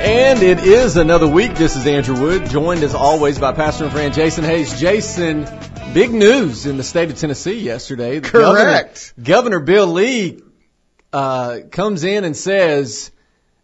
And it is another week. This is Andrew Wood, joined as always by Pastor and friend Jason Hayes. Jason, big news in the state of Tennessee yesterday. The Correct. Governor, Governor Bill Lee uh, comes in and says,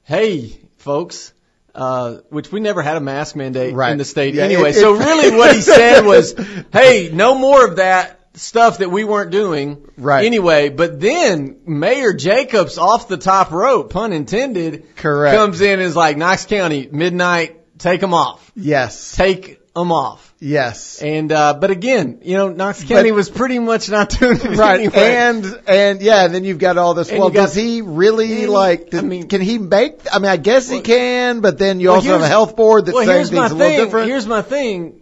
"Hey, folks." Uh, which we never had a mask mandate Right. in the state Yeah, anyway. it- so really what he said was, hey, no more of that stuff that we weren't doing. Right. Anyway, but then Mayor Jacobs off the top rope, pun intended, Correct. comes in and is like, Knox County, midnight, take them off. Yes. Take them off. Yes. And, uh, but again, you know, Knox County was pretty much not doing it Right. anyway. And, and yeah, and then you've got all this. And well, got- does he really and- like, I mean- can he make, I mean, I guess he can, but then you Well, also have a health board that's well, my things a little thing. different. Here's my thing.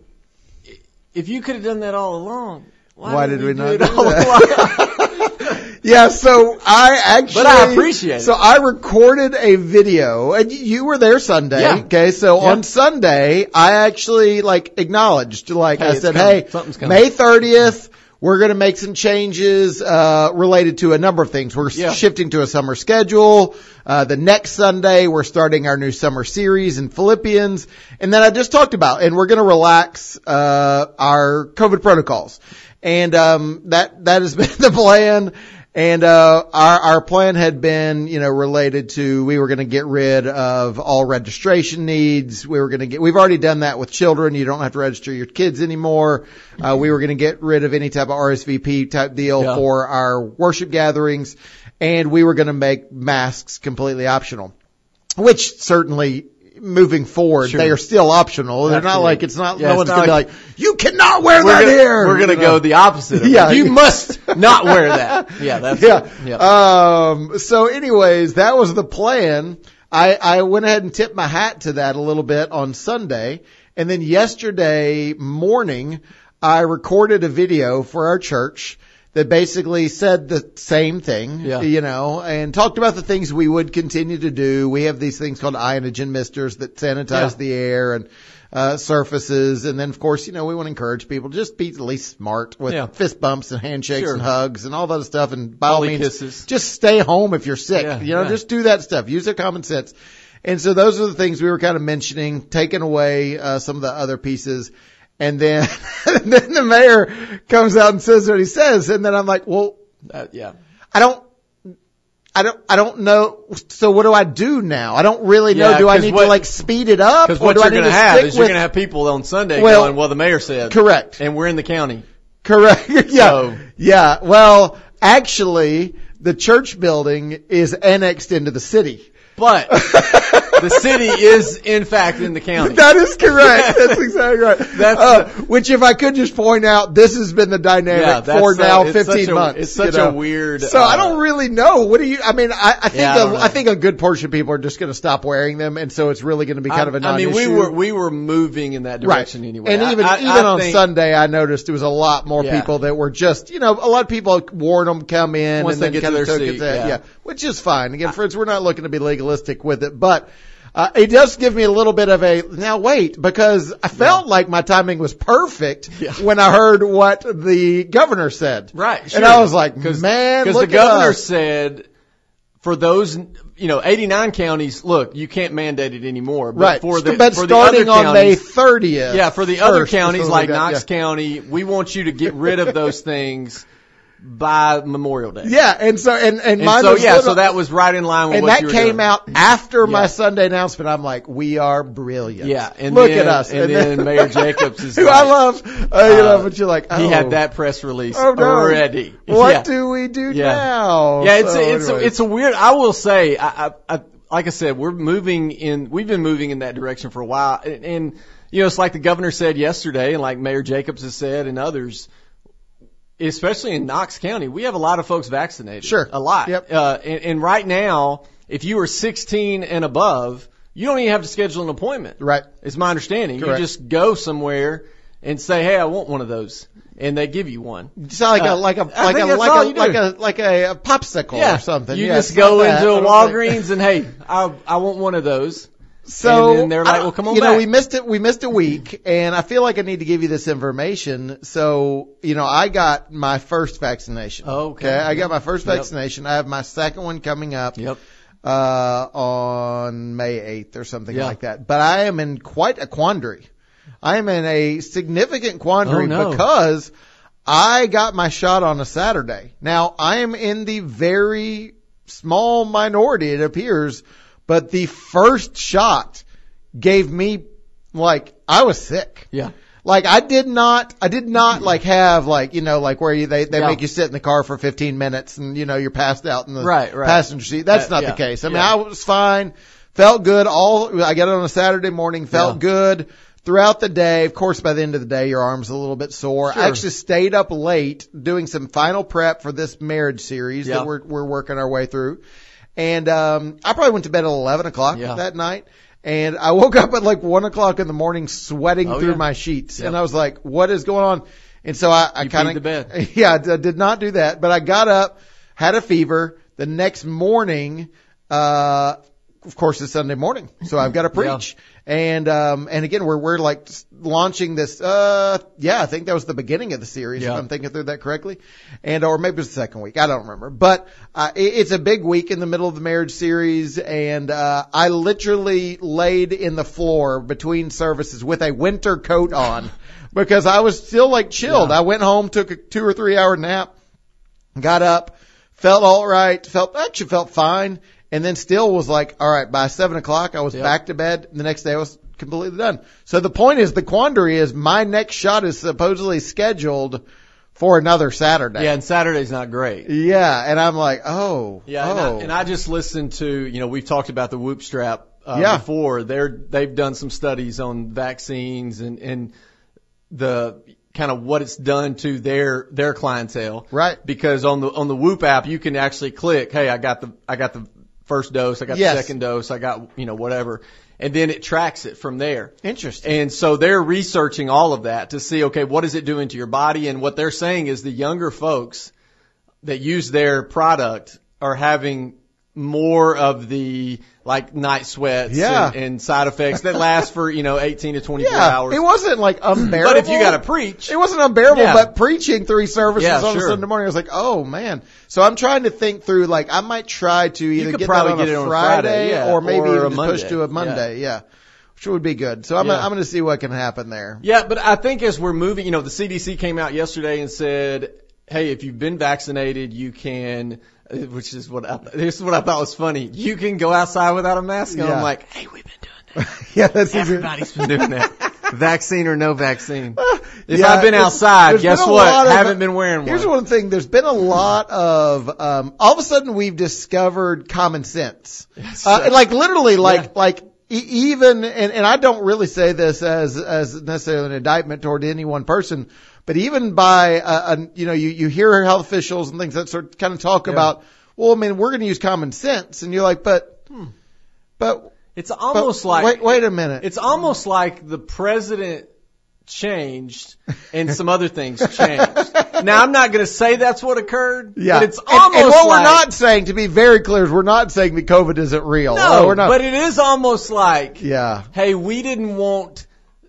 If you could have done that all along, why, Why didn't did we not it all that? Yeah, so I actually. But I appreciate it. So I recorded a video, and you were there Sunday. Yeah. Okay, so Yeah. on Sunday, I actually like acknowledged, like Hey, I said, coming. hey. May thirtieth. We're going to make some changes uh, related to a number of things. We're Yeah. shifting to a summer schedule. Uh, the next Sunday, we're starting our new summer series in Philippians, and then I just talked about, and we're going to relax uh, our COVID protocols, and um, that that has been the plan. And uh, our our plan had been, you know, related to we were going to get rid of all registration needs. We were going to get. We've already done that with children. You don't have to register your kids anymore. Uh, we were going to get rid of any type of RSVP type deal Yeah. for our worship gatherings, and we were going to make masks completely optional. Which certainly. Moving forward, Sure. they are still optional. They're not like it's not. Yeah, no it's one's not to like- be like, "You cannot wear that gonna, here." We're gonna You go the opposite of Yeah. You must not wear that. Yeah, that's yeah. yeah. Um, so anyways, that was the plan. I, I went ahead and tipped my hat to that a little bit on Sunday. And then yesterday morning, I recorded a video for our church that basically said the same thing, Yeah. you know, and talked about the things we would continue to do. We have these things called ionogen misters that sanitize Yeah. the air and uh, surfaces. And then, of course, you know, we want to encourage people to just be at least smart with Yeah. fist bumps and handshakes Sure. and hugs and all that stuff. And by all means, kisses. just stay home if you're sick. Yeah, you know, yeah. just do that stuff. Use their common sense. And so those are the things we were kind of mentioning, taking away uh, some of the other pieces. And then, then the mayor comes out and says what he says. And then I'm like, well, That- yeah. I don't, I don't, I don't know. So what do I do now? I don't really know. Yeah, do I need what- to like speed it up Because or what do you're going to have is you're going to have people on Sunday Well, going, well, the mayor said. Correct. And we're in the county. Correct. yeah. So- Yeah. Well, actually, the church building is annexed into the city. But the city is, in fact, in the county. That is correct. That's exactly right. That's uh, which, if I could just point out, this has been the dynamic Yeah, for now 15 a- months. it's such you know? a weird, So uh, I don't really know. What do you? I mean, I, I think Yeah, I a. I think a good portion of people are just going to stop wearing them, and so it's really going to be kind of a I non-issue. mean, we were we were moving in that direction right. anyway. And I- even I- even I on think Sunday, I noticed there was a lot more Yeah. people that were just, you know, a lot of people wore them, come in, Once and they then get kind of their took seat, it. to- yeah. which is fine. Again, friends, we're not looking to be legalistic with it, but. Uh, it does give me a little bit of a now wait because I felt like my timing was perfect Yeah. when I heard what the governor said. Right. And I was like, Cause, man, because the governor us. said for those, you know, 89 counties, look, you can't mandate it anymore. But right. for the, but for starting the other on May 30th. yeah, for the other counties like got, Knox yeah. County, we want you to get rid of those things by Memorial Day. Yeah, and so and and, And mine so yeah, little- so that was right in line with and that came doing. out after my Sunday announcement. I'm like, we are brilliant. Yeah, and look then, at us. And, then, Mayor Jacobs is who like, I love, uh, you know, uh, but you're like, oh, he had that press release oh, no. already. What Yeah. do we do Yeah. now? Yeah, it's So a, it's a, it's a weird. I will say, I, I, I like I said, we're moving in. We've been moving in that direction for a while, and, and you know, it's like the governor said yesterday, and like Mayor Jacobs has said, and others. Especially in Knox County, we have a lot of folks vaccinated. Sure. a lot. Yep. Uh, and, and right now, if you are 16 and above, you don't even have to schedule an appointment. right. It's my understanding. Correct. You just go somewhere and say, "Hey, I want one of those," and they give you one. It's like Uh, a like a like a like a like a like a, popsicle yeah, or something. You Yeah, just go into a Walgreens and hey, I I want one of those. So And they're like, well, come on You know, we missed it. We missed a week, and I feel like I need to give you this information. So, you know, I got my first vaccination. Oh, okay. I got my first Yep. vaccination. I have my second one coming up. Yep. uh, on May 8th or something Yeah. like that. But I am in quite a quandary. I am in a significant quandary Oh, no. because I got my shot on a Saturday. Now I am in the very small minority, it appears, but the first shot gave me like I was sick. Yeah. Like I did not, I did not like have like, you know, like where you, they, they Yeah. make you sit in the car for 15 minutes and you know, you're passed out in the Right, right. passenger seat. That's Uh, not yeah, the case. I mean, yeah. I was fine, felt good all, I got it on a Saturday morning, felt good throughout the day. Of course, by the end of the day, your arm's a little bit sore. Sure. I actually stayed up late doing some final prep for this marriage series that we're, we're working our way through. And, um, I probably went to bed at 11 o'clock Yeah. that night. And I woke up at like one o'clock in the morning sweating Oh, through yeah. my sheets. Yeah. And I was like, what is going on? And so I, I kind of, yeah, I d- did not do that, but I got up, had a fever. The next morning, uh, of course, it's Sunday morning, so I've got to preach. And um, and again, we're we're like launching this. Uh, yeah, I think that was the beginning of the series, Yeah. if I'm thinking through that correctly, and or maybe it was the second week. I don't remember, but uh, it, it's a big week in the middle of the marriage series, and uh, I literally laid in the floor between services with a winter coat on because I was still like chilled. Yeah. I went home, took a two or three hour nap, got up, felt all right, felt actually felt fine, and then still was like, all right, by seven o'clock I was Yep. back to bed. The next day I was completely done. So the point is, the quandary is my next shot is supposedly scheduled for another Saturday. Yeah, and Saturday's not great. Yeah, and I'm like, oh, Yeah, oh, and, I, and I just listened to, you know, we've talked about the whoop strap uh, Yeah. before. They're they've done some studies on vaccines and and the kind of what it's done to their their clientele. Right. Because on the on the Whoop app, you can actually click, hey, I got the I got the first dose, I got Yes. the second dose, I got you know whatever, and then it tracks it from there. interesting. And so they're researching all of that to see, okay, what is it doing to your body? And what they're saying is the younger folks that use their product are having more of the like night sweats Yeah. and, and side effects that last for, you know, 18 to 24 yeah, hours. it wasn't like unbearable. but if you got to preach, It wasn't unbearable, Yeah. but preaching three services Yeah, on a. Sunday morning, I was like, oh man. So I'm trying to think through, like, I might try to either get probably that on get a it on Friday, Friday, or maybe or even push to a Monday, yeah. Which would be good. So I'm, gonna, I'm gonna see what can happen there. Yeah, but I think as we're moving, you know, the CDC came out yesterday and said, "Hey, if you've been vaccinated, you can." Which is what I, this is what I thought was funny. You can go outside without a mask on. Yeah. I'm like, hey, we've been doing that. yeah, that's Everybody's been doing that. vaccine or no vaccine. If Yeah, I've been outside, guess been what? of- Haven't been wearing one. Here's one. thing. There's been a lot of, um, all of a sudden we've discovered common sense. Yes, Uh, like literally, like, Yeah. like even, and, and I don't really say this as, as necessarily an indictment toward any one person, but even by, uh, uh, you know, you, you hear health officials and things that sort of kind of talk Yeah. about, well, I mean, we're going to use common sense. And you're like, but, but, It's but almost like wait, wait a minute. It's almost like the president changed and some other things changed. now I'm not going to say that's what occurred, yeah. but it's almost and, what like we're not saying, to be very clear, is we're not saying that COVID isn't real. no, we're not. but it is almost like yeah. hey, we didn't want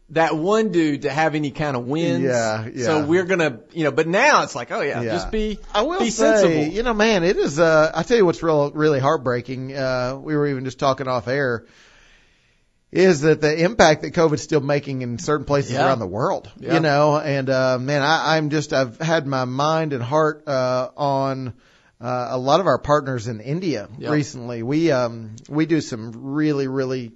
that one dude to have any kind of wins. Yeah, yeah. So we're gonna, you know, but now it's like, oh yeah, Yeah. just be, I will be say, sensible. you know, man, it is. Uh, I tell you what's real, really heartbreaking. Uh, we were even just talking off air. Is that the impact that COVID's still making in certain places Yeah. around the world? Yeah. You know, and uh, man, I, I'm just I've had my mind and heart uh, on uh, a lot of our partners in India Yeah. recently. We um we do some really really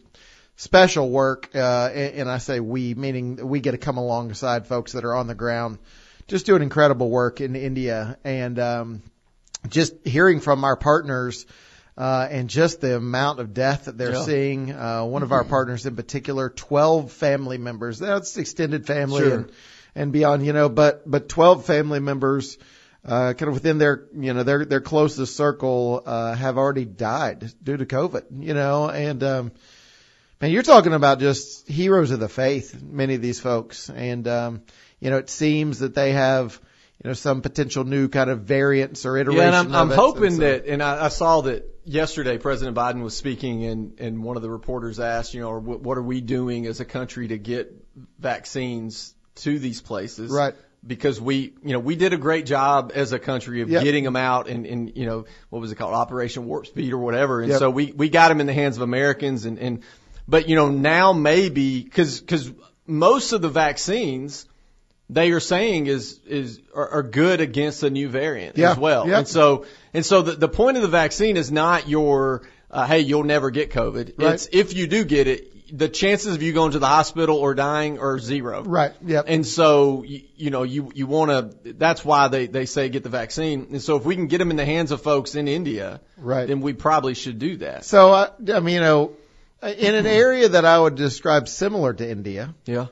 special work, uh, and, I say we, meaning we get to come alongside folks that are on the ground, just doing incredible work in India, and um, just hearing from our partners. Uh, and just the amount of death that they're Yeah. seeing. Uh, one of our partners in particular, 12 family members. That's extended family Sure. and, and beyond, you know, but, but 12 family members, uh, kind of within their, you know, their, their closest circle, uh, have already died due to COVID, you know, and, um, Man, you're talking about just heroes of the faith, many of these folks. And, um, you know, it seems that they have, you know, some potential new kind of variants or iteration. Yeah, and I'm, I'm hoping so- that, and I, I saw that yesterday President Biden was speaking, and, and one of the reporters asked, you know, what what are we doing as a country to get vaccines to these places? Right. because we, you know, we did a great job as a country of Yep. getting them out and, and, you know, what was it called? Operation Warp Speed or whatever. And Yep. so we, we got them in the hands of Americans and, and, but you know, now maybe, cause, cause most of the vaccines, they are saying is is are, are good against a new variant Yeah, as well. yeah. And so and so the the point of the vaccine is not your uh, hey you'll never get COVID. Right. It's if you do get it, the chances of you going to the hospital or dying are zero. Right. Yep. And so you, you know you you want to. That's why they they say get the vaccine. And so if we can get them in the hands of folks in India, Right. then we probably should do that. So, uh, I mean, you know, in an area that I would describe similar to India, Yeah.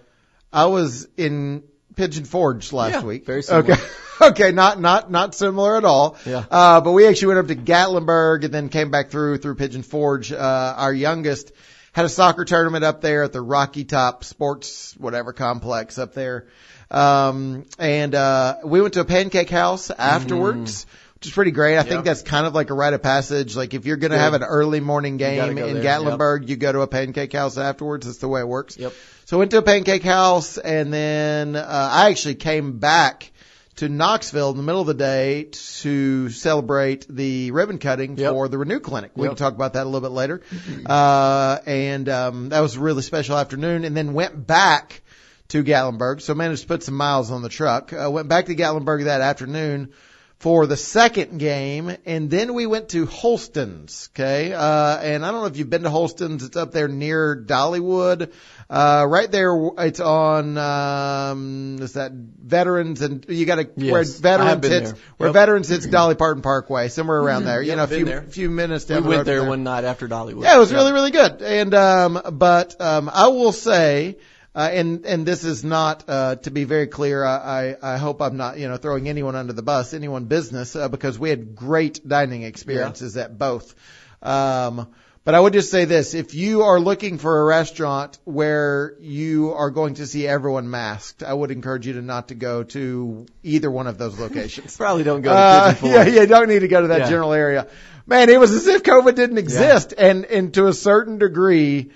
I was in Pigeon Forge last Yeah, week. very similar. Okay. Okay, not not not similar at all. Yeah. Uh, but we actually went up to Gatlinburg and then came back through through Pigeon Forge. Uh, our youngest had a soccer tournament up there at the Rocky Top Sports whatever complex up there. Um, and uh, we went to a pancake house afterwards. Which is pretty great. I. Yeah. think that's kind of like a rite of passage. Like if you're going to have an early morning game go in there, yep. Gatlinburg, you go to a pancake house afterwards. That's the way it works. Yep. So I went to a pancake house and then uh, I actually came back to Knoxville in the middle of the day to celebrate the ribbon cutting Yep. for the Renew Clinic. We Yep. can talk about that a little bit later. Uh, and um, that was a really special afternoon. And then went back to Gatlinburg. So managed to put some miles on the truck. Uh, went back to Gatlinburg that afternoon for the second game, and then we went to Holston's. Okay, uh, and I don't know if you've been to Holston's. It's up there near Dollywood, uh, right there. It's on um, is that Veterans, and you got to Yes, where Veterans hits there. where Yep. Veterans hits Dolly Parton Parkway, somewhere around there. You Yep, know, a few there. few minutes We the went there from one night after Dollywood. yeah, it was really, really good. And, um, but, um, I will say, uh, and, and this is not, uh, to be very clear, I, I, I hope I'm not, you know, throwing anyone under the bus, anyone business, uh, because we had great dining experiences at both. Um, but I would just say this, if you are looking for a restaurant where you are going to see everyone masked, I would encourage you to not to go to either one of those locations. Probably don't go to Uh, Pigeon yeah, yeah, don't need to go to that Yeah. general area. Man, it was as if COVID didn't exist. And, and to a certain degree,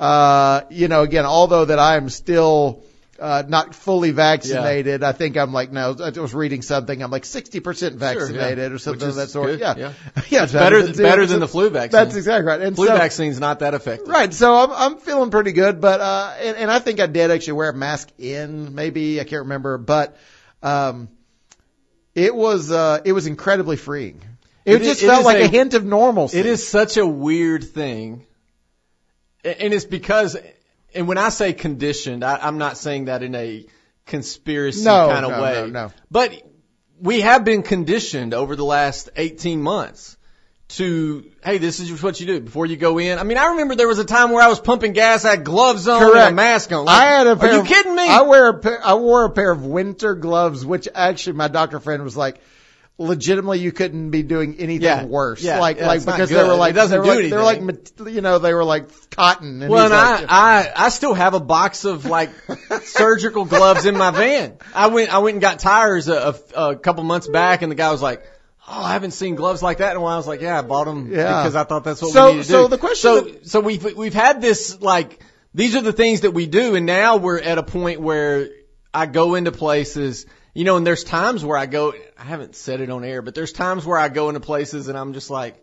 uh, you know, again, although that I am still, uh, not fully vaccinated, I think I'm like, no, I was reading something, I'm like 60% vaccinated or something of that sort. good, Yeah. yeah. yeah. It's better, than better than 0%. the flu vaccine. That's exactly right. And flu so, vaccine's not that effective. Right. So I'm I'm feeling pretty good, but uh and, and I think I did actually wear a mask in maybe I can't remember, but um it was uh it was incredibly freeing. It, It is- just it felt is like a, a- hint of normalcy. It is such a weird thing. And it's because, and when I say conditioned, I, I'm not saying that in a conspiracy No, kind of no, way. no, no. But we have been conditioned over the last 18 months to, hey, this is what you do before you go in. I mean, I remember there was a time where I was pumping gas, I had gloves on, and Correct. a mask on. Like, I had a pair Are you of- kidding me? I wear a pair, I wore a pair of winter gloves, which actually my doctor friend was like, legitimately you couldn't be doing anything Yeah, worse. yeah, like, yeah, like because they were like, they were like, they were like, you know, they were like cotton. And Well, and like, I, I, I still have a box of like surgical gloves in my van. I went, I went and got tires a, a, a couple months back, and the guy was like, "Oh, I haven't seen gloves like that in a while." I was like, "Yeah, I bought them Yeah. because I thought that's what So- we need to do." so the question so, that- so we've we've had this like these are the things that we do, and now we're at a point where I go into places. You know, and there's times where I go, I haven't said it on air, but there's times where I go into places and I'm just like,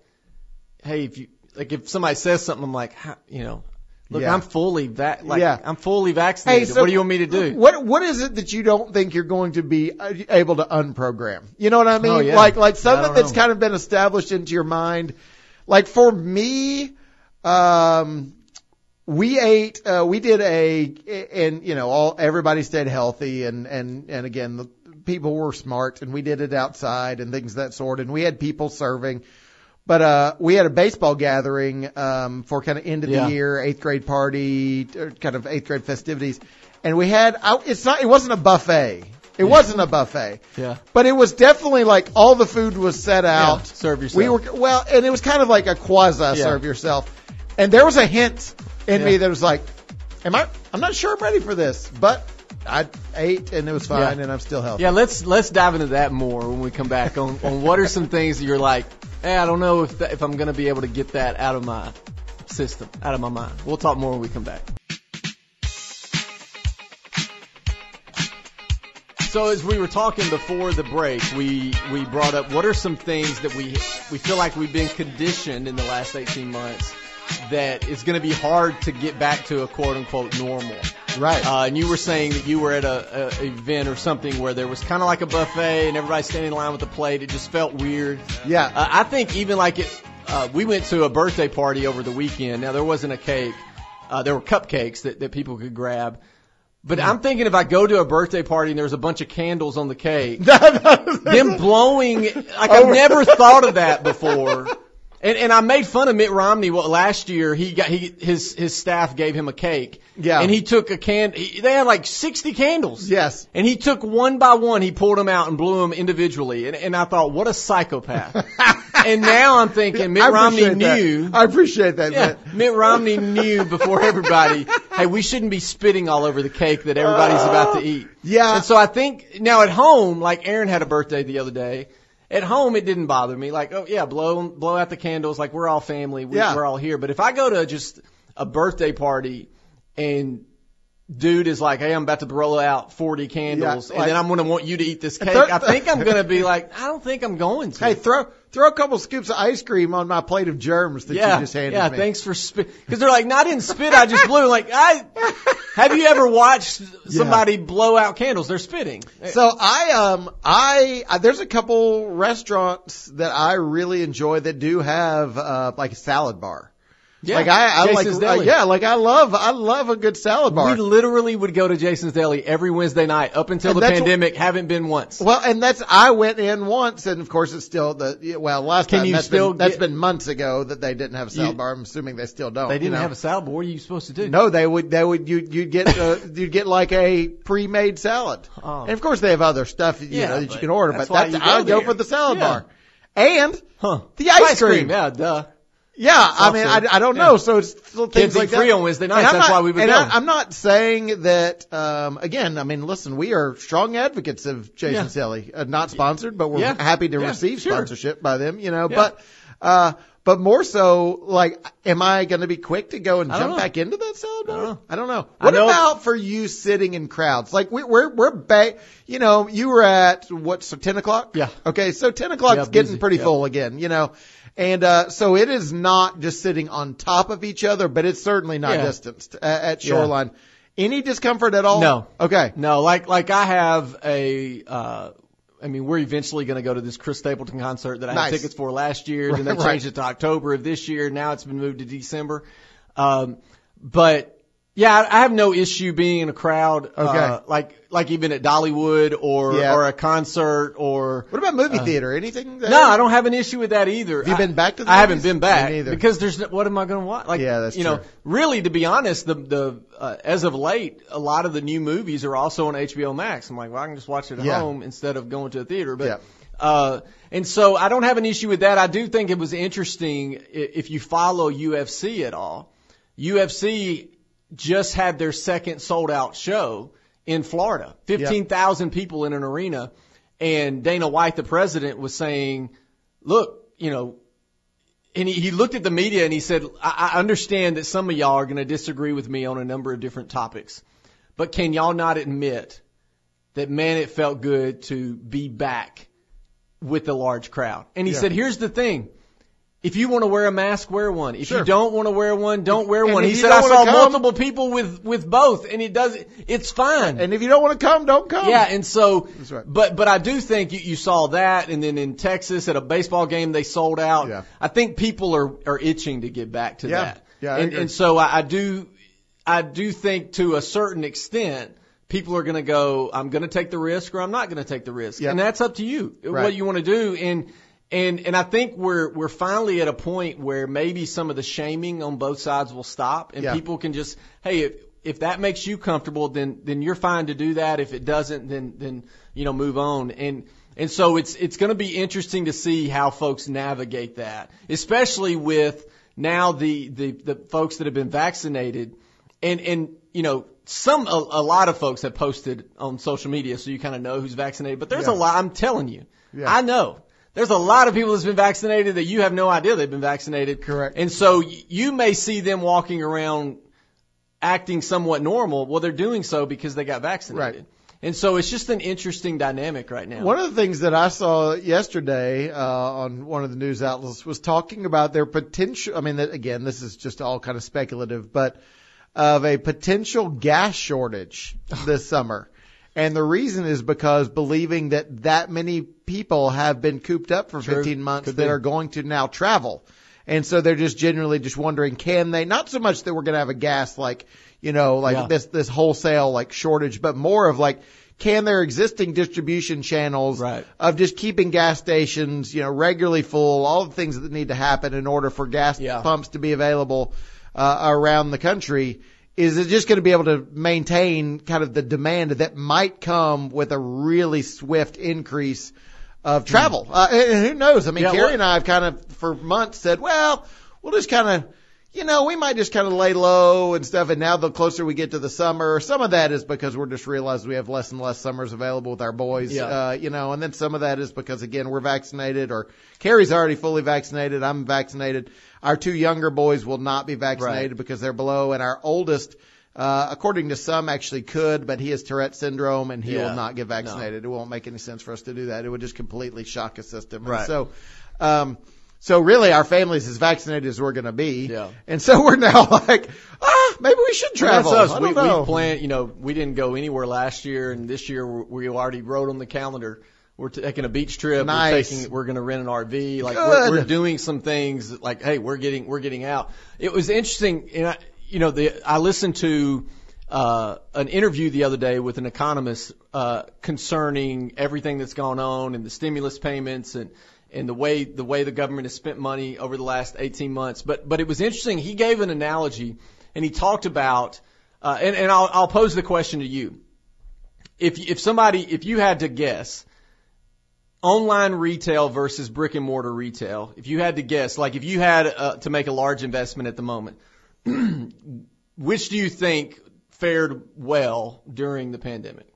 hey, if you, like if somebody says something, I'm like, how, you know, look, Yeah. I'm fully vac, like, Yeah. I'm fully vaccinated. Hey, so what do you want me to do? What what is it that you don't think you're going to be uh, able to unprogram? You know what I mean? Oh, yeah. Like like something that's kind of been established into your mind. Like for me, um, we ate, uh, we did a, and you know, all everybody stayed healthy, and and and again, the people were smart, and we did it outside and things of that sort, and we had people serving. But uh, we had a baseball gathering um, for kind of end of Yeah. the year eighth grade party, kind of eighth grade festivities, and we had. I, it's not. It wasn't a buffet. It wasn't a buffet. Yeah. But it was definitely like all the food was set out. Yeah, serve yourself. We were well, and it was kind of like a quasi Yeah. serve yourself. And there was a hint in me that was like, "Am I? I'm not sure I'm ready for this." But I ate, and it was fine, Yeah. and I'm still healthy. Yeah, let's let's dive into that more when we come back on on what are some things that you're like, hey, I don't know if that, if I'm gonna be able to get that out of my system, out of my mind. We'll talk more when we come back. So as we were talking before the break, we we brought up what are some things that we we feel like we've been conditioned in the last 18 months that it's going to be hard to get back to a quote unquote normal. Right. Uh, and you were saying that you were at a, a event or something where there was kind of like a buffet and everybody standing in line with a plate. It just felt weird. Yeah. Uh, I think even like it, uh, we went to a birthday party over the weekend. Now there wasn't a cake. Uh, there were cupcakes that, that people could grab. But I'm thinking if I go to a birthday party and there's a bunch of candles on the cake, them blowing, like I've never thought of that before. And, and I made fun of Mitt Romney. Well, last year he got he his his staff gave him a cake. Yeah. And he took a can. He, they had like 60 candles. Yes. And he took one by one. He pulled them out and blew them individually. And, and I thought, what a psychopath. and now I'm thinking Mitt Romney that. knew. I appreciate that, Yeah, man. Mitt Romney knew before everybody, hey, we shouldn't be spitting all over the cake that everybody's about to eat. Uh, yeah. And so I think now at home, like Aaron had a birthday the other day. At home, it didn't bother me. Like, oh yeah, blow blow out the candles. Like we're all family. We, Yeah. We're all here. But if I go to just a birthday party and dude is like, hey, I'm about to blow out 40 candles, Yeah, and then I'm going to want you to eat this cake. I think I'm going to be like, I don't think I'm going to. Hey, throw throw a couple scoops of ice cream on my plate of germs that yeah, you just handed yeah. me. Yeah, thanks for spit. Because they're like, not in spit. I just blew. Like, I have you ever watched somebody blow out candles? They're spitting. So I um I, I there's a couple restaurants that I really enjoy that do have uh like a salad bar. Yeah, Like I, I Jason's like uh, yeah, like I love I love a good salad bar. We literally would go to Jason's Deli every Wednesday night up until And the that's pandemic. Haven't been once. Well, and that's I went in once, and of course it's still the well last Can time you that's still been, that's get- been months ago that they didn't have a salad You- bar. I'm assuming they still don't. they didn't you know? have a salad. bar. what are you supposed to do? No, they would. They would. You you'd get uh, you'd get like a pre-made salad, Oh. and of course they have other stuff you Yeah, know that you can order. that's But that's go I would go for the salad Yeah. bar, and Huh? the ice, cream. Yeah, duh. Yeah, I mean, I, I don't yeah. know. So it's little things Kids like free that. on Wednesday nights. That's not- why we would and. I, I'm not saying that. Um, again, I mean, listen, we are strong advocates of Jason Yeah. Selly. Uh, not sponsored, but we're Yeah. happy to Yeah, receive sure. sponsorship by them. You know, Yeah. but uh, but more so, like, am I going to be quick to go and jump know. back into that salad bar? I don't know. I don't know. What know- about for you sitting in crowds? Like we, we're we're ba- You know, you were at what? So ten o'clock. Yeah. Okay, so ten o'clock's Yeah, getting busy. pretty Yeah. full again. You know. And uh, so it is not just sitting on top of each other, but it's certainly not Yeah. distanced uh, at Yeah. Shoreline. Any discomfort at all? No. Okay. No, like like I have a. uh I mean, we're eventually going to go to this Chris Stapleton concert that I Nice. had tickets for last year. Then they Right, changed it to October of this year. Now it's been moved to December. Um, but yeah, I, I have no issue being in a crowd. Okay. Uh, like like even at Dollywood or Yeah. or a concert or. What about movie theater? Anything? There? Uh, No, I don't have an issue with that either. Have you I- been back to the I haven't been back Me neither. because there's no- what am I going to watch? Like, Yeah, that's you know, really to be honest, the the uh, as of late, a lot of the new movies are also on HBO Max. I'm like, well, I can just watch it at Yeah. home instead of going to a theater. But Yeah. uh, and so I don't have an issue with that. I do think it was interesting if you follow UFC at all. UFC just had their second sold out show in Florida. 15,000 people in an arena. And Dana White, the president, was saying, look, you know, and he, he looked at the media and he said, I, I understand that some of y'all are going to disagree with me on a number of different topics, but can y'all not admit that, man, it felt good to be back with a large crowd? And he Yeah. said, here's the thing. If you want to wear a mask, wear one. If Sure. you don't want to wear one, don't wear And one. He said, I saw come- multiple people with, with both and it does, it's fine. And if you don't want to come, don't come. Yeah, and so, right. but but I do think you, you saw that, and then in Texas at a baseball game they sold out. Yeah. I think people are are itching to get back to Yeah. that. Yeah, and and so I, I do, I do think to a certain extent. People are going to go. I'm going to take the risk, or I'm not going to take the risk, Yeah. and that's up to you. Right. What you want to do, and and and I think we're we're finally at a point where maybe some of the shaming on both sides will stop, and Yeah. people can just, hey, if, if that makes you comfortable, then then you're fine to do that. If it doesn't, then then you know move on. And and so it's it's going to be interesting to see how folks navigate that, especially with now the the the folks that have been vaccinated, and and you know some a, a lot of folks have posted on social media, so you kind of know who's vaccinated. But there's Yeah. a lot. I'm telling you, Yeah. I know. There's a lot of people that's been vaccinated that you have no idea they've been vaccinated. Correct. And so you may see them walking around acting somewhat normal. Well, they're doing so because they got vaccinated. Right. And so it's just an interesting dynamic right now. One of the things that I saw yesterday uh, on one of the news outlets was talking about their potential. I mean, that, again, this is just all kind of speculative, but of a potential gas shortage this summer. And the reason is because believing that that many people have been cooped up for True. 15 months Could that be. are going to now travel. And so they're just generally just wondering, can they, not so much that we're going to have a gas like, you know, like Yeah. this, this wholesale like shortage, but more of like, can their existing distribution channels Right. of just keeping gas stations, you know, regularly full, all the things that need to happen in order for gas Yeah. pumps to be available uh, around the country. Is it just going to be able to maintain kind of the demand that might come with a really swift increase of travel? Uh, and who knows? I mean, Hmm. Yeah, Carrie what- and I have kind of for months said, well, we'll just kind of, you know, we might just kind of lay low and stuff. And now the closer we get to the summer, some of that is because we're just realizing we have less and less summers available with our boys, Yeah. uh, you know, and then some of that is because again, we're vaccinated or Carrie's already fully vaccinated. I'm vaccinated. Our two younger boys will not be vaccinated Right. because they're below and our oldest, uh, according to some actually could, but he has Tourette syndrome and he Yeah. will not get vaccinated. It won't make any sense for us to do that. It would just completely shock a system. And Right. so, um, so really our family's as vaccinated as we're going to be. Yeah. And so we're now like, ah, maybe we should travel. That's us. We, know. we plan, you know, we didn't go anywhere last year, and this year we we already wrote on the calendar. We're taking a beach trip. Nice. We're taking. We're going to rent an RV. Like we're, we're doing some things. Like hey, we're getting we're getting out. It was interesting. And I, you know, the I listened to uh, an interview the other day with an economist uh, concerning everything that's gone on and the stimulus payments and and the way the way the government has spent money over the last 18 months. But but it was interesting. He gave an analogy and he talked about uh, and and I'll I'll pose the question to you. If if somebody if you had to guess online retail versus brick and mortar retail, if you had to guess, like if you had uh, to make a large investment at the moment, which do you think fared well during the pandemic?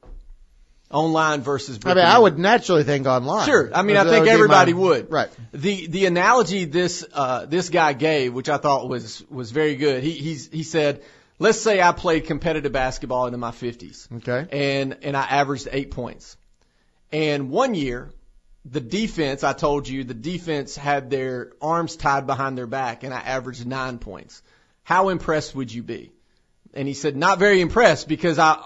Online versus I mean, I would naturally think online. Sure. I mean, I think everybody my- would. Right. The the analogy this uh, this guy gave, which I thought was was very good. He he's, he said, let's say I played competitive basketball into my 50s, Okay. and and I averaged eight points. And one year, the defense, I told you, the defense had their arms tied behind their back, and I averaged nine points. How impressed would you be? And he said, not very impressed because I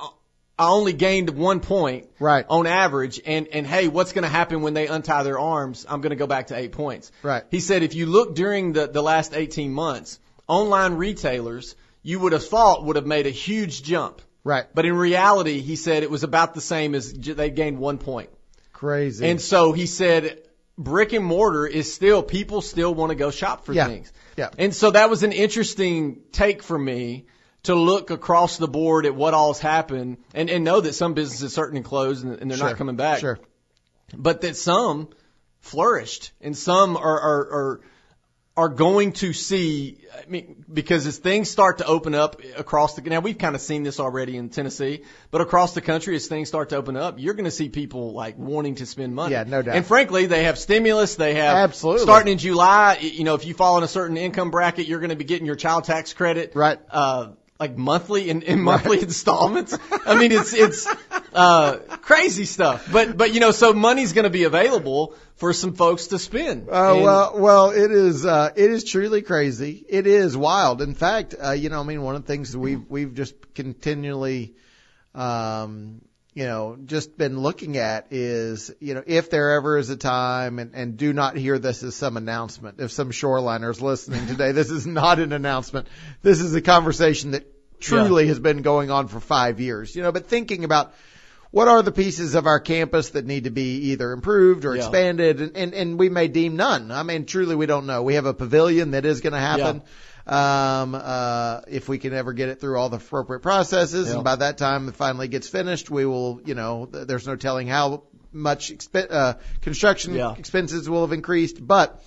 I only gained one point Right. on average. And, and hey, what's going to happen when they untie their arms? I'm going to go back to eight points. Right. He said if you look during the, the last 18 months, online retailers, you would have thought would have made a huge jump. Right. But in reality, he said it was about the same as j- they gained one point. Crazy. And so he said brick and mortar is still, people still want to go shop for Yeah. things. Yeah. And so that was an interesting take for me to look across the board at what all's happened and, and know that some businesses certainly closed and, and they're Sure. not coming back. Sure. But that some flourished and some are, are, are, are going to see, I mean, because as things start to open up across the, now we've kind of seen this already in Tennessee, but across the country as things start to open up, you're going to see people like wanting to spend money. Yeah, no doubt. And frankly, they have stimulus, they have, Absolutely. starting in July, you know, if you fall in a certain income bracket, you're going to be getting your child tax credit. Right. Uh, like monthly in, in monthly installments. I mean, it's, it's, uh, crazy stuff. But, but you know, so money's going to be available for some folks to spend. Oh And- well, well, it is. Uh, it is truly crazy. It is wild. In fact, uh, you know, I mean, one of the things we've we've just continually, um, you know, just been looking at is, you know, if there ever is a time, and, and do not hear this as some announcement. If some shoreliners listening today, this is not an announcement. This is a conversation that truly has been going on for five years. You know, but thinking about what are the pieces of our campus that need to be either improved or Yeah. expanded and, and, and we may deem none. I mean, truly we don't know. We have a pavilion that is going to happen. Um, uh, if we can ever get it through all the appropriate processes and by that time it finally gets finished, we will, you know, th- there's no telling how much exp- uh, construction Yeah. expenses will have increased, but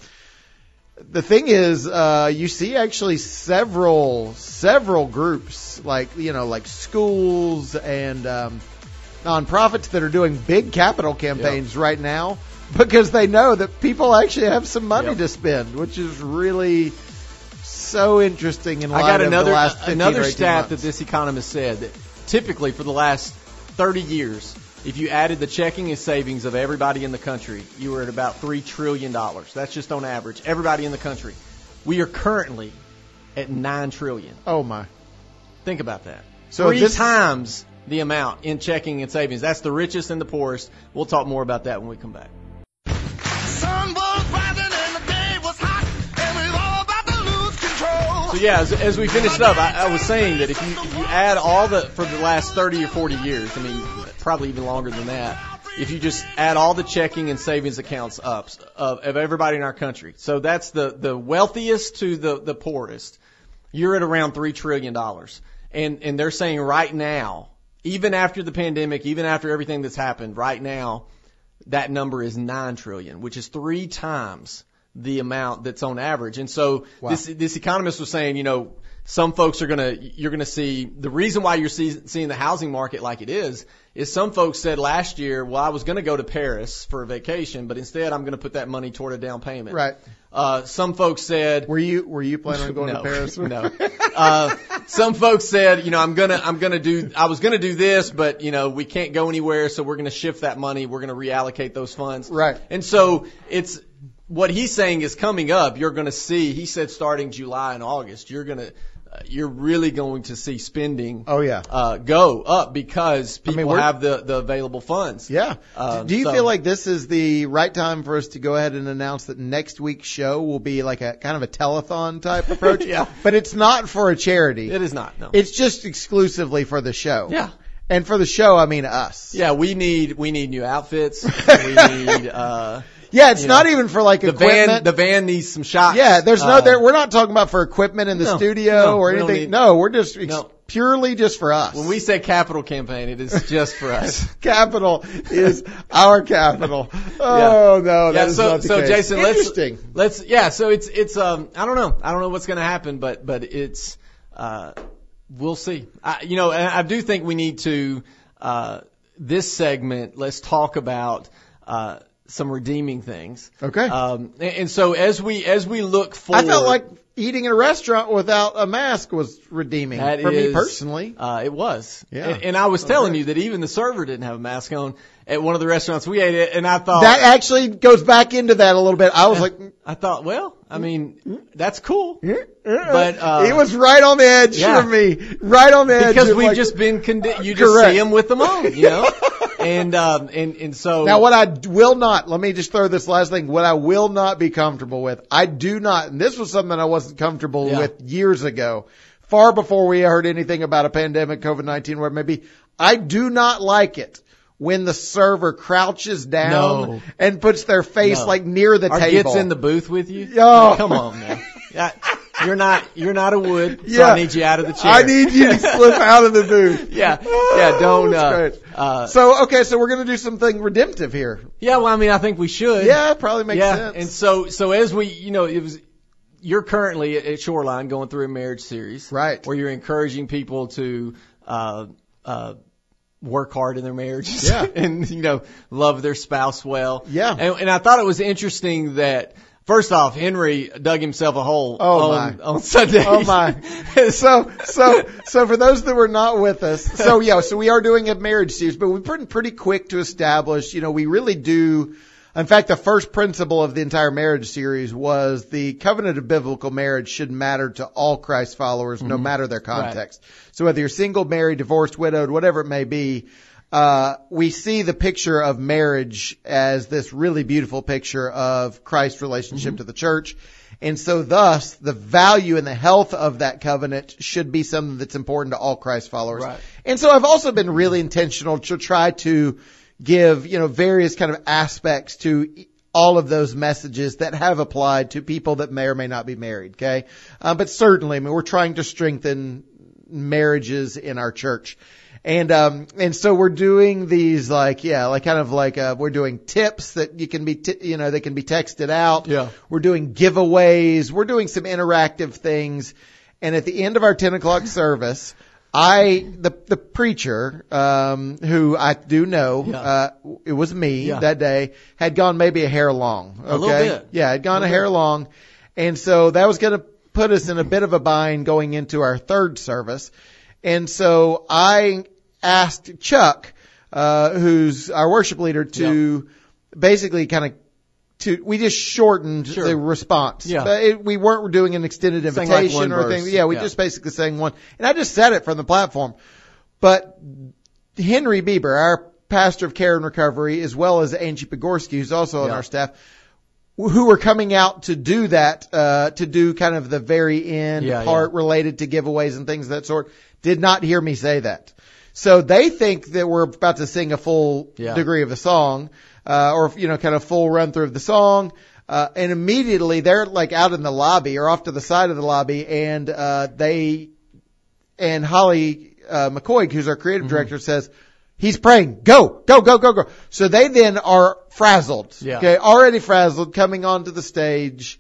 the thing is, uh, you see actually several, several groups like, you know, like schools and, um, nonprofits that are doing big capital campaigns right now because they know that people actually have some money Yep. to spend, which is really so interesting in light I got of another the last 15 another stat that this economist said that typically for the last 30 years, if you added the checking and savings of everybody in the country, you were at about three trillion dollars. That's just on average. Everybody in the country. We are currently at nine trillion. Oh my. Think about that. So Three this- times the amount in checking and savings. That's the richest and the poorest. We'll talk more about that when we come back. So yeah, as, as we finished up, I, I was saying that if you if you add all the for the last thirty or forty years, I mean probably even longer than that, if you just add all the checking and savings accounts up of, of everybody in our country, so that's the the wealthiest to the the poorest, you're at around three trillion dollars, and and they're saying right now, even after the pandemic, even after everything that's happened, right now, that number is nine trillion, which is three times the amount that's on average. And so Wow. this this economist was saying, you know, some folks are gonna you're gonna see the reason why you're see, seeing the housing market like it is is some folks said last year, well, I was gonna go to Paris for a vacation, but instead I'm gonna put that money toward a down payment. Right. Uh, some folks said, Were you were you planning on going no, to Paris? no. Uh, some folks said, you know, I'm gonna, I'm gonna do, I was gonna do this, but you know, we can't go anywhere, so we're gonna shift that money. We're gonna reallocate those funds. Right. And so it's what he's saying is coming up. You're gonna see. He said starting July and August, you're gonna, uh, you're really going to see spending. Oh yeah. Uh, go up because people mean, have the, the available funds. Yeah. Um, Do you so- feel like this is the right time for us to go ahead and announce that next week's show will be like a kind of a telethon type approach? Yeah. But it's not for a charity. It is not. No. It's just exclusively for the show. yeah. And for the show, I mean us. Yeah. We need, we need new outfits. we need, uh, Yeah, it's You not know, even for like the equipment. van the van needs some shots. yeah, there's no Uh, there. We're not talking about for equipment in the No, studio no, or anything. need- no, we're just ex- No. purely just for us. When we say capital campaign, it is just for us. capital is our capital. Oh no, that yeah, so so case. Jason, let's let's yeah, so it's it's um I don't know. I don't know what's going to happen, but but it's uh we'll see. I, you know, and I do think we need to uh this segment, let's talk about uh some redeeming things. Okay. Um and, and so as we as we look forward I felt like eating in a restaurant without a mask was redeeming That for me personally. Uh, it was. Yeah. And, and I was telling Okay. you that even the server didn't have a mask on at one of the restaurants we ate at, and I thought That actually goes back into that a little bit. I was like, I thought, well, I mean, that's cool. but But, uh, he was right on the edge yeah. for me, right on the edge. Because we've like- just been condi- you just Correct. see them with them on, you know, and um, and and so Now, what I will not, let me just throw this last thing. What I will not be comfortable with, I do not, and this was something I wasn't comfortable Yeah. with years ago, far before we heard anything about a pandemic, COVID-19, where maybe, I do not like it when the server crouches down No. and puts their face No. like near the or table. gets in the booth with you. Oh. come on, man. You're not you're not a wood, so Yeah. I need you out of the chair. I need you to slip out of the booth. yeah, yeah. Don't. Uh, uh, So, okay, so we're going to do something redemptive here. yeah. Well, I mean, I think we should. Yeah, probably makes yeah, sense. and so so as we, you know, it was you're currently at, at Shoreline going through a marriage series, Right. Where you're encouraging people to uh, uh, work hard in their marriages, Yeah. and you know, love their spouse well, Yeah. And, and I thought it was interesting that. First off, Henry dug himself a hole Oh, on, my. on Sunday. Oh my. So, so, so for those that were not with us, so yeah, so we are doing a marriage series, but we've been pretty quick to establish, you know, we really do, in fact, the first principle of the entire marriage series was the covenant of biblical marriage should matter to all Christ followers, no mm-hmm. matter their context. So whether you're single, married, divorced, widowed, whatever it may be, uh, we see the picture of marriage as this really beautiful picture of Christ's relationship to the church. And so thus, the value and the health of that covenant should be something that's important to all Christ followers. Right. And so I've also been really intentional to try to give, you know, various kind of aspects to all of those messages that have applied to people that may or may not be married, okay? Uh, but certainly, I mean, we're trying to strengthen marriages in our church. And um and so we're doing these like yeah like kind of like uh we're doing tips that you can be t- you know they can be texted out. Yeah. We're doing giveaways. We're doing some interactive things. And at the end of our 10 o'clock service, I, the, the preacher, um, who I do know, Yeah. uh, it was me Yeah. that day, had gone maybe a hair long. Okay. A little bit. Yeah, had gone a hair long. And so that was going to put us in a bit of a bind going into our third service. And so I asked Chuck, uh, who's our worship leader, to basically kind of to we just shortened Sure. the response. Yeah. But it, we weren't doing an extended Sang like invitation or verse. anything. Yeah, we Yeah. just basically sang one, and I just said it from the platform. But Henry Bieber, our pastor of care and recovery, as well as Angie Pogorski, who's also on our staff, who were coming out to do that, uh, to do kind of the very end Yeah, part related to giveaways and things of that sort, did not hear me say that. So they think that we're about to sing a full Yeah. degree of the song, uh, or, you know, kind of full run through of the song. Uh, and immediately they're like out in the lobby or off to the side of the lobby and, uh, they, and Holly, uh, McCoy, who's our Mm-hmm. creative director says, He's praying. Go, go, go, go, go. So they then are frazzled. Yeah. Okay. Already frazzled coming onto the stage.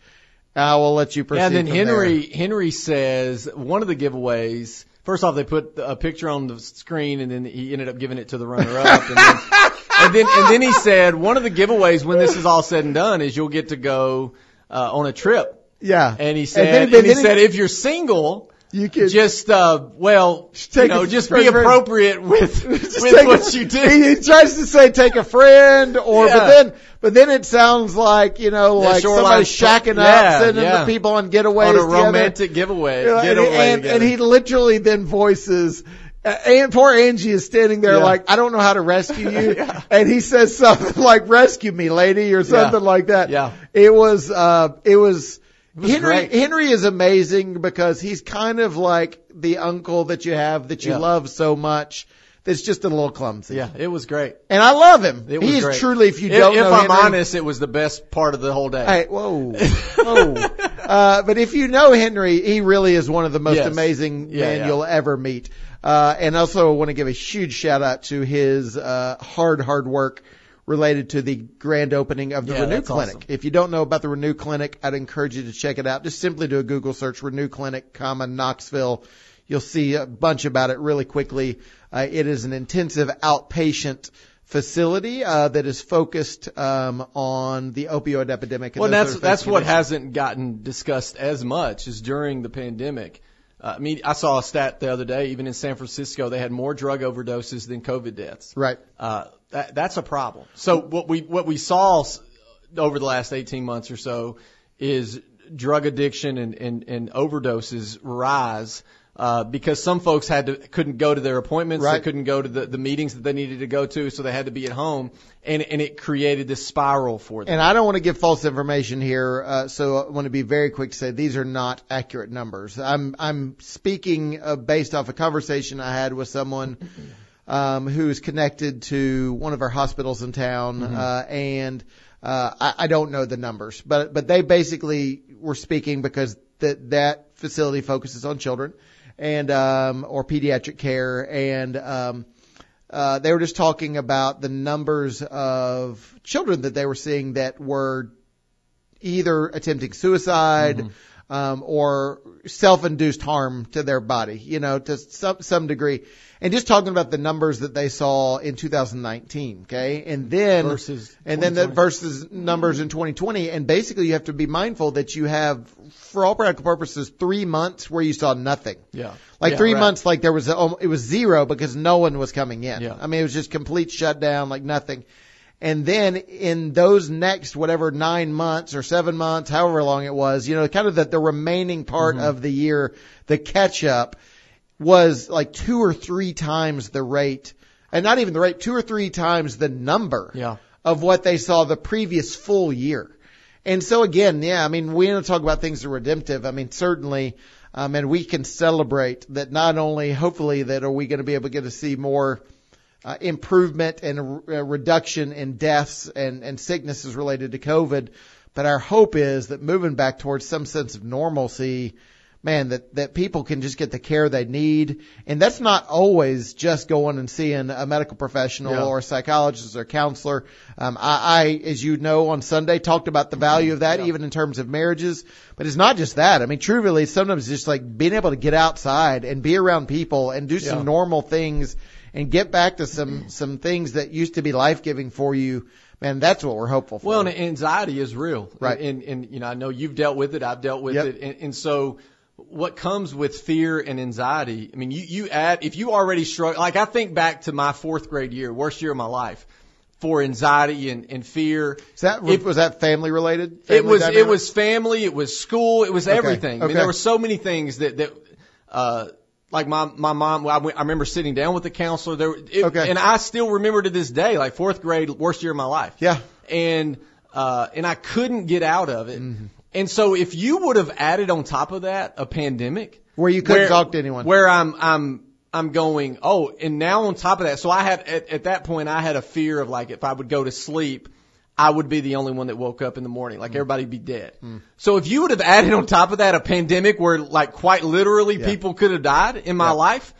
I will let you proceed. And then Henry Henry says one of the giveaways. First off, they put a picture on the screen, and then he ended up giving it to the runner up. And then, and then and then he said one of the giveaways when this is all said and done is you'll get to go uh, on a trip. Yeah. And he said, then- and, he said, if you're single, you can just uh, well, take you know, just be appropriate with with what a- you do. He, he tries to say take a friend or, but then, but then it sounds like, you know, Yeah, like somebody's shacking yeah, up, sending yeah. the people on getaways on a together. romantic giveaway. You know, and, getaway and, together. and he literally then voices, uh, and poor Angie is standing there Yeah. like, I don't know how to rescue you. And he says something like, rescue me, lady, or something like that. Yeah. It was, uh, it was Henry, great. Henry is amazing because he's kind of like the uncle that you have that you Yeah. love so much that's just a little clumsy. yeah, it was great. And I love him. It was He's great. truly, if you If- don't if know I'm Henry, honest, it was the best part of the whole day. Hey, whoa, whoa. Uh, but if you know Henry, he really is one of the most Yes. amazing Yeah, men yeah. you'll ever meet. Uh, and also I want to give a huge shout out to his, uh, hard, hard work related to the grand opening of the Yeah, Renew Clinic. awesome. If you don't know about the Renew Clinic, I'd encourage you to check it out. Just simply do a Google search, Renew Clinic, comma, Knoxville. You'll see a bunch about it really quickly. Uh, it is an intensive outpatient facility uh, that is focused um, on the opioid epidemic. and Well, that's that's what hasn't gotten discussed as much is during the pandemic. Uh, I mean, I saw a stat the other day. Even in San Francisco, they had more drug overdoses than COVID deaths. Right. Uh, that, that's a problem. So what we what we saw over the last 18 months or so is drug addiction and, and, and overdoses rise. Uh, because some folks had to couldn't go to their appointments, Right. they couldn't go to the, the meetings that they needed to go to, so they had to be at home, and and it created this spiral for them. And I don't want to give false information here, uh, so I want to be very quick to say these are not accurate numbers. I'm I'm speaking uh, based off a conversation I had with someone um, who is connected to one of our hospitals in town, uh, and uh, I, I don't know the numbers, but but they basically were speaking because that that facility focuses on children and um, or pediatric care and um, uh, they were just talking about the numbers of children that they were seeing that were either attempting suicide um, or self-induced harm to their body, you know, to some some degree. And just talking about the numbers that they saw in 2019, okay, and then Versus and then the versus numbers in 2020, and basically you have to be mindful that you have, for all practical purposes, three months where you saw nothing. Yeah. Like Yeah, three right. months, like there was, a, it was zero because no one was coming in. Yeah. I mean, it was just complete shutdown, like nothing. And then in those next, whatever, nine months or seven months, however long it was, you know, kind of the, the remaining part Mm-hmm. of the year, the catch up was like two or three times the rate, and not even the rate, two or three times the number Yeah. of what they saw the previous full year. And so again, yeah, I mean, we want to talk about things that are redemptive. I mean, certainly, um, and we can celebrate that not only, hopefully, that are we going to be able to get to see more uh, improvement and a, a reduction in deaths and, and sicknesses related to COVID, but our hope is that moving back towards some sense of normalcy, man, that, that people can just get the care they need. And that's not always just going and seeing a medical professional Yeah. or a psychologist or a counselor. Um, I, I, as you know, on Sunday talked about the value of that, Yeah. even in terms of marriages. But it's not just that. I mean, truly, sometimes it's just like being able to get outside and be around people and do some Yeah. normal things and get back to some, some things that used to be life giving for you. Man, that's what we're hopeful for. Well, and anxiety is real, Right. And and you know, I know you've dealt with it. I've dealt with Yep. it, and, and so what comes with fear and anxiety. I mean, you, you add, if you already struggle, like I think back to my fourth grade year, worst year of my life for anxiety and, and fear. Is that It- was that family related? It Family was, it was family, it was school, it was everything. I mean, there were so many things that, that, uh, like my, my mom, I, went- I remember sitting down with the counselor there, it, Okay. and I still remember to this day, like fourth grade, worst year of my life Yeah. and uh, and I couldn't get out of it. Mm-hmm. And so if you would have added on top of that a pandemic Where you couldn't talk to anyone. where I'm I'm I'm going, oh, and now on top of that, so I had at, at that point I had a fear of like if I would go to sleep, I would be the only one that woke up in the morning, Mm. like everybody'd be dead. So if you would have added on top of that a pandemic where like quite literally Yeah. people could have died in my Yeah. life,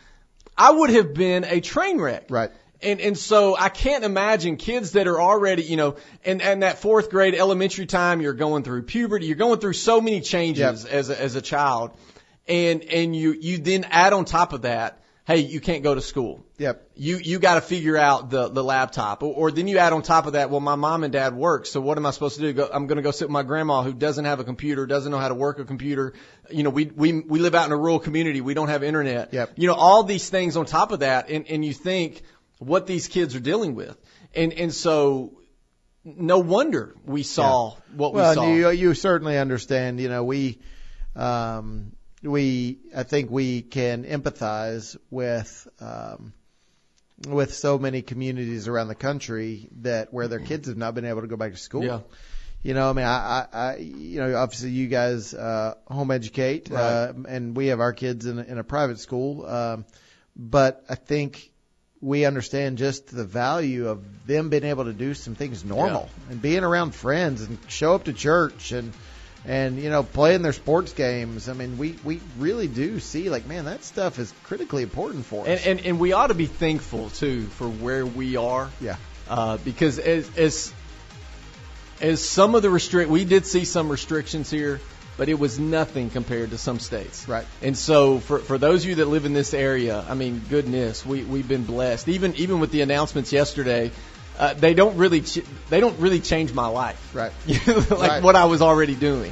I would have been a train wreck. Right. And and so I can't imagine kids that are already, you know, and and that fourth grade elementary time, you're going through puberty, you're going through so many changes Yep. as a, as a child, and and you you then add on top of that, hey, you can't go to school. Yep. You you got to figure out the the laptop, or, or then you add on top of that, well, my mom and dad work, so what am I supposed to do? Go, I'm going to go sit with my grandma who doesn't have a computer, doesn't know how to work a computer. You know, we we we live out in a rural community, we don't have internet. Yep. You know, all these things on top of that, and and you think what these kids are dealing with, and and so no wonder we saw what Well, we saw. and you you certainly understand. You know, we um, we I think we can empathize with um, with so many communities around the country that where their kids have not been able to go back to school. Yeah. You know, I mean, I, I, I you know, obviously you guys uh, home educate, uh, and we have our kids in a, in a private school. Um, but I think we understand just the value of them being able to do some things normal and being around friends and show up to church and and you know playing their sports games. I mean, we we really do see like, man, that stuff is critically important for us. and, and and we ought to be thankful too for where we are. yeah, uh, because as as as some of the restrict, we did see some restrictions here, but it was nothing compared to some states. Right. And so for for those of you that live in this area, I mean, goodness, we we've been blessed. Even even with the announcements yesterday, uh, they don't really ch- they don't really change my life. Right. like Right. what I was already doing.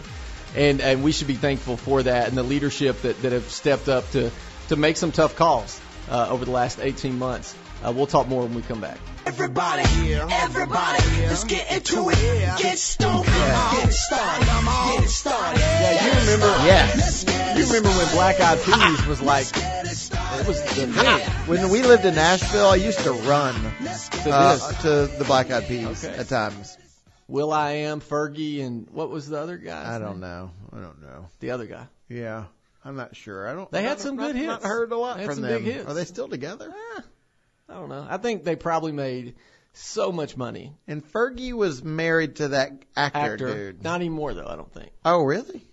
And and we should be thankful for that and the leadership that, that have stepped up to to make some tough calls uh, over the last 18 months. Uh, we'll talk more when we come back. Everybody, everybody, let's get into it. Get stoned, get it started, get it started. Yeah, you remember? Yes. You remember when Black Eyed Peas was like, it was the thing. when we lived in Nashville, I used to run To uh, this. to the Black Eyed Peas Okay. at times. will.i.am, Fergie, and what was the other guy? I don't know. I don't know. The other guy. Yeah, I'm not sure. I don't. They had I've some good Not hits. heard a lot They had from some them. big hits. Are they still together? Eh, I don't know. I think they probably made so much money. And Fergie was married to that actor, Actor, dude. not anymore though. I don't think. Oh, really?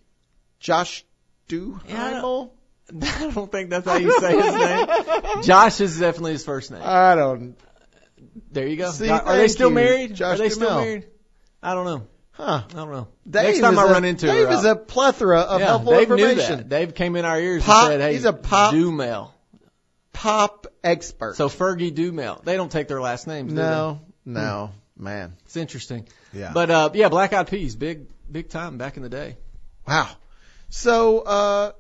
Josh Yeah, I Duhamel? I don't think that's how you say his name. Josh is definitely his first name. I don't. There you go. See, Are they still you, married? Josh Are they still married? I don't know. Huh. I don't know. Dave Next time is I a- run into Dave her, is I'll- a plethora of yeah, helpful Dave knew information. that. Dave came in our ears Pop- and said, "Hey, he's a pop- Duhamel." Pop expert. So Fergie Duhamel. They don't take their last names. do no, no, man. it's interesting. Yeah. But uh, yeah, Black Eyed Peas, big big time back in the day. Wow. So, uh,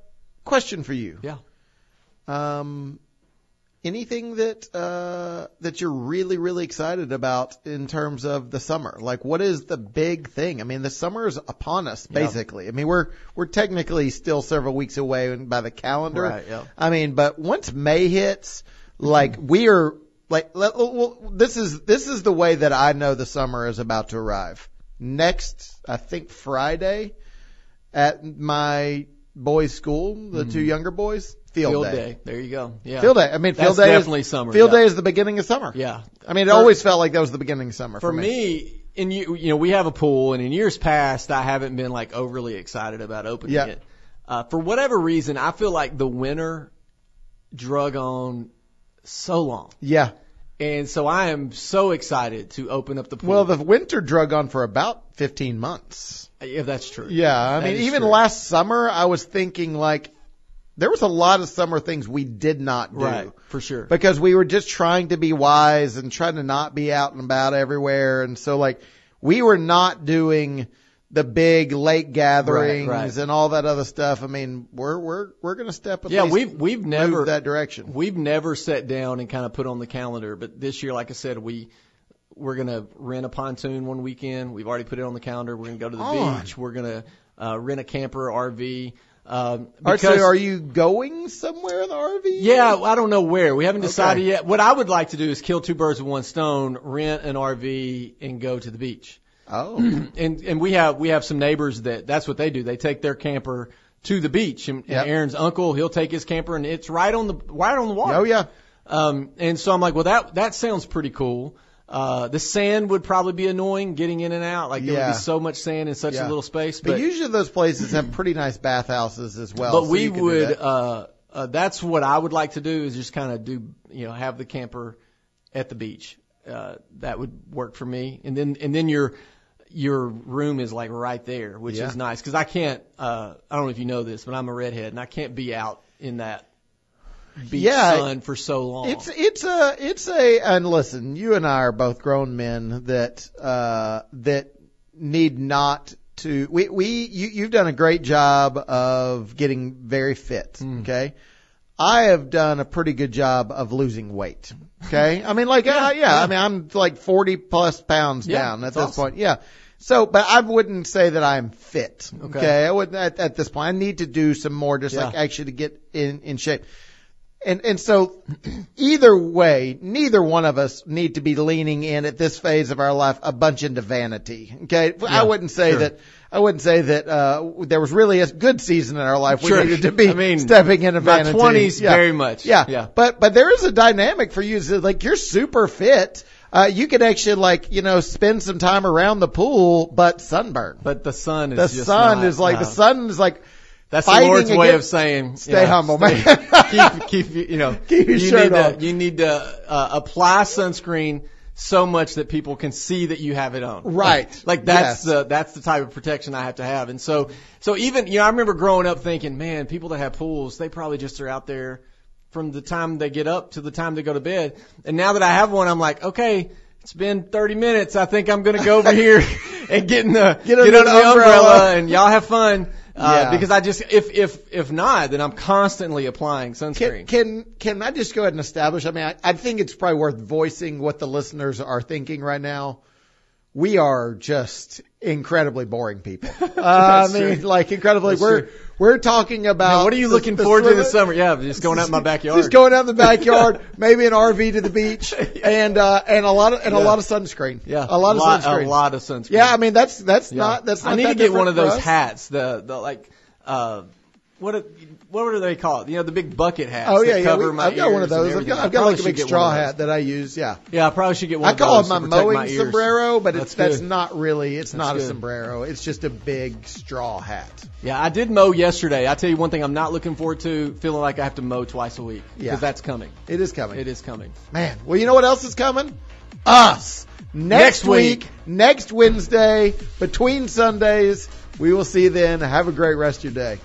question for you. Yeah. Um, anything that uh, that you're really really excited about in terms of the summer? Like, what is the big thing? I mean, the summer is upon us, Yeah. basically. I mean, we're we're technically still several weeks away by the calendar. Right, yeah. I mean, but once May hits, like we are like let, well, this is this is the way that I know the summer is about to arrive. Next, I think Friday at my boys' school, the two younger boys, field, Field day. day. There you go. Yeah. Field day. I mean, field That's day definitely is, summer, Field yeah. day is the beginning of summer. Yeah. I mean, it For- always felt like that was the beginning of summer for, For me, in you, you know, we have a pool, and in years past, I haven't been like overly excited about opening Yeah. it. Uh, for whatever reason, I feel like the winter drug on so long, Yeah. And so I am so excited to open up the pool. Well, the winter drug on for about 15 months. if that's true. Yeah. I That mean, even true. last summer, I was thinking like there was a lot of summer things we did not do. right, for sure. because we were just trying to be wise and trying to not be out and about everywhere. And so like we were not doing the big lake gatherings Right, right. and all that other stuff. I mean, we're we're we're going to step at Yeah, least we've we've never that direction. We've never sat down and kind of put on the calendar, but this year, like I said, we we're gonna rent a pontoon one weekend. We've already put it on the calendar. We're gonna go to the On. beach. We're gonna uh, rent a camper RV. Um, right, so because- are you going somewhere in the RV? Yeah, I don't know where. We haven't decided Okay. yet. What I would like to do is kill two birds with one stone, rent an RV and go to the beach. Oh, And and we have we have some neighbors that that's what they do. They take their camper to the beach. And, Yep. and Aaron's uncle, he'll take his camper and it's right on the right on the water. oh yeah. Um, and so I'm like, well, that that sounds pretty cool. Uh, the sand would probably be annoying getting in and out. Like there would be so much sand in such Yeah. a little space. But, But usually those places have pretty nice bathhouses as well. but so we you can do would. that. Uh, uh, that's what I would like to do is just kind of do, you know, have the camper at the beach. Uh, that would work for me. And then and then your your room is like right there, which Yeah. is nice because I can't. Uh, I don't know if you know this, but I'm a redhead and I can't be out in that beach Yeah. sun for so long. It's it's a it's a and listen, you and I are both grown men that uh that need not to we we you you've done a great job of getting very fit, Hmm. okay? I have done a pretty good job of losing weight. Okay? I mean like yeah, uh, yeah, I mean I'm like 40 plus pounds Yeah, down at this awesome. point. Yeah. So, but I wouldn't say that I'm fit. Okay. Okay. I would at, at this point. I need to do some more just Yeah. like actually to get in in shape. And and so either way, neither one of us need to be leaning in at this phase of our life a bunch into vanity. Okay, I wouldn't say sure. that. I wouldn't say that uh there was really a good season in our life. Sure. We needed to be I mean, stepping into vanity. 20s Yeah. very much. Yeah. Yeah. But but there is a dynamic for you. Like you're super fit. Uh, you could actually like you know spend some time around the pool, but sunburn. but the sun is The sun not, is like the sun is like That's the Lord's way of saying, Stay humble, man. keep, keep, you know, Keep your you shirt need on. to, you need to uh, apply sunscreen so much that people can see that you have it on. Right. Like, like that's Yes. the that's the type of protection I have to have. And so so even you know I remember growing up thinking, man, people that have pools, they probably just are out there from the time they get up to the time they go to bed. And now that I have one, I'm like, okay. It's been 30 minutes. I think I'm going to go over here and get in the Get get, under the umbrella. umbrella and y'all have fun. Uh, Yeah. because I just if if if not, then I'm constantly applying Can, sunscreen. can can I just go ahead and establish? I mean, I, I think it's probably worth voicing what the listeners are thinking right now. We are just incredibly boring people. Uh, I mean, true. like incredibly. That's we're true. we're talking about. Now, what are you the- looking the forward to this summer? Yeah, just going out in my backyard. Just going out in the backyard, maybe an RV to the beach, and uh, and a lot of and a lot of sunscreen. yeah, a lot of sunscreen. A lot of sunscreen. Yeah, I mean that's that's Yeah. not that's not I need to get one of those hats. The the like uh what are, what do they call it? You know, the big bucket hats. Oh yeah, that yeah. we- I've got one of those. I've got, I've got like a big straw hat that I use. Yeah. Yeah, I probably should get one. I of call it my mowing my sombrero, but it's That's that's good. not really. It's not a sombrero. It's just a big straw hat. Yeah, I did mow yesterday. I tell you one thing, I'm not looking forward to feeling like I have to mow twice a week because Yeah. that's coming. It is coming. It is coming. Man, well, you know what else is coming? Us. Next, Next week. next Wednesday, between Sundays. We will see you then. Have a great rest of your day.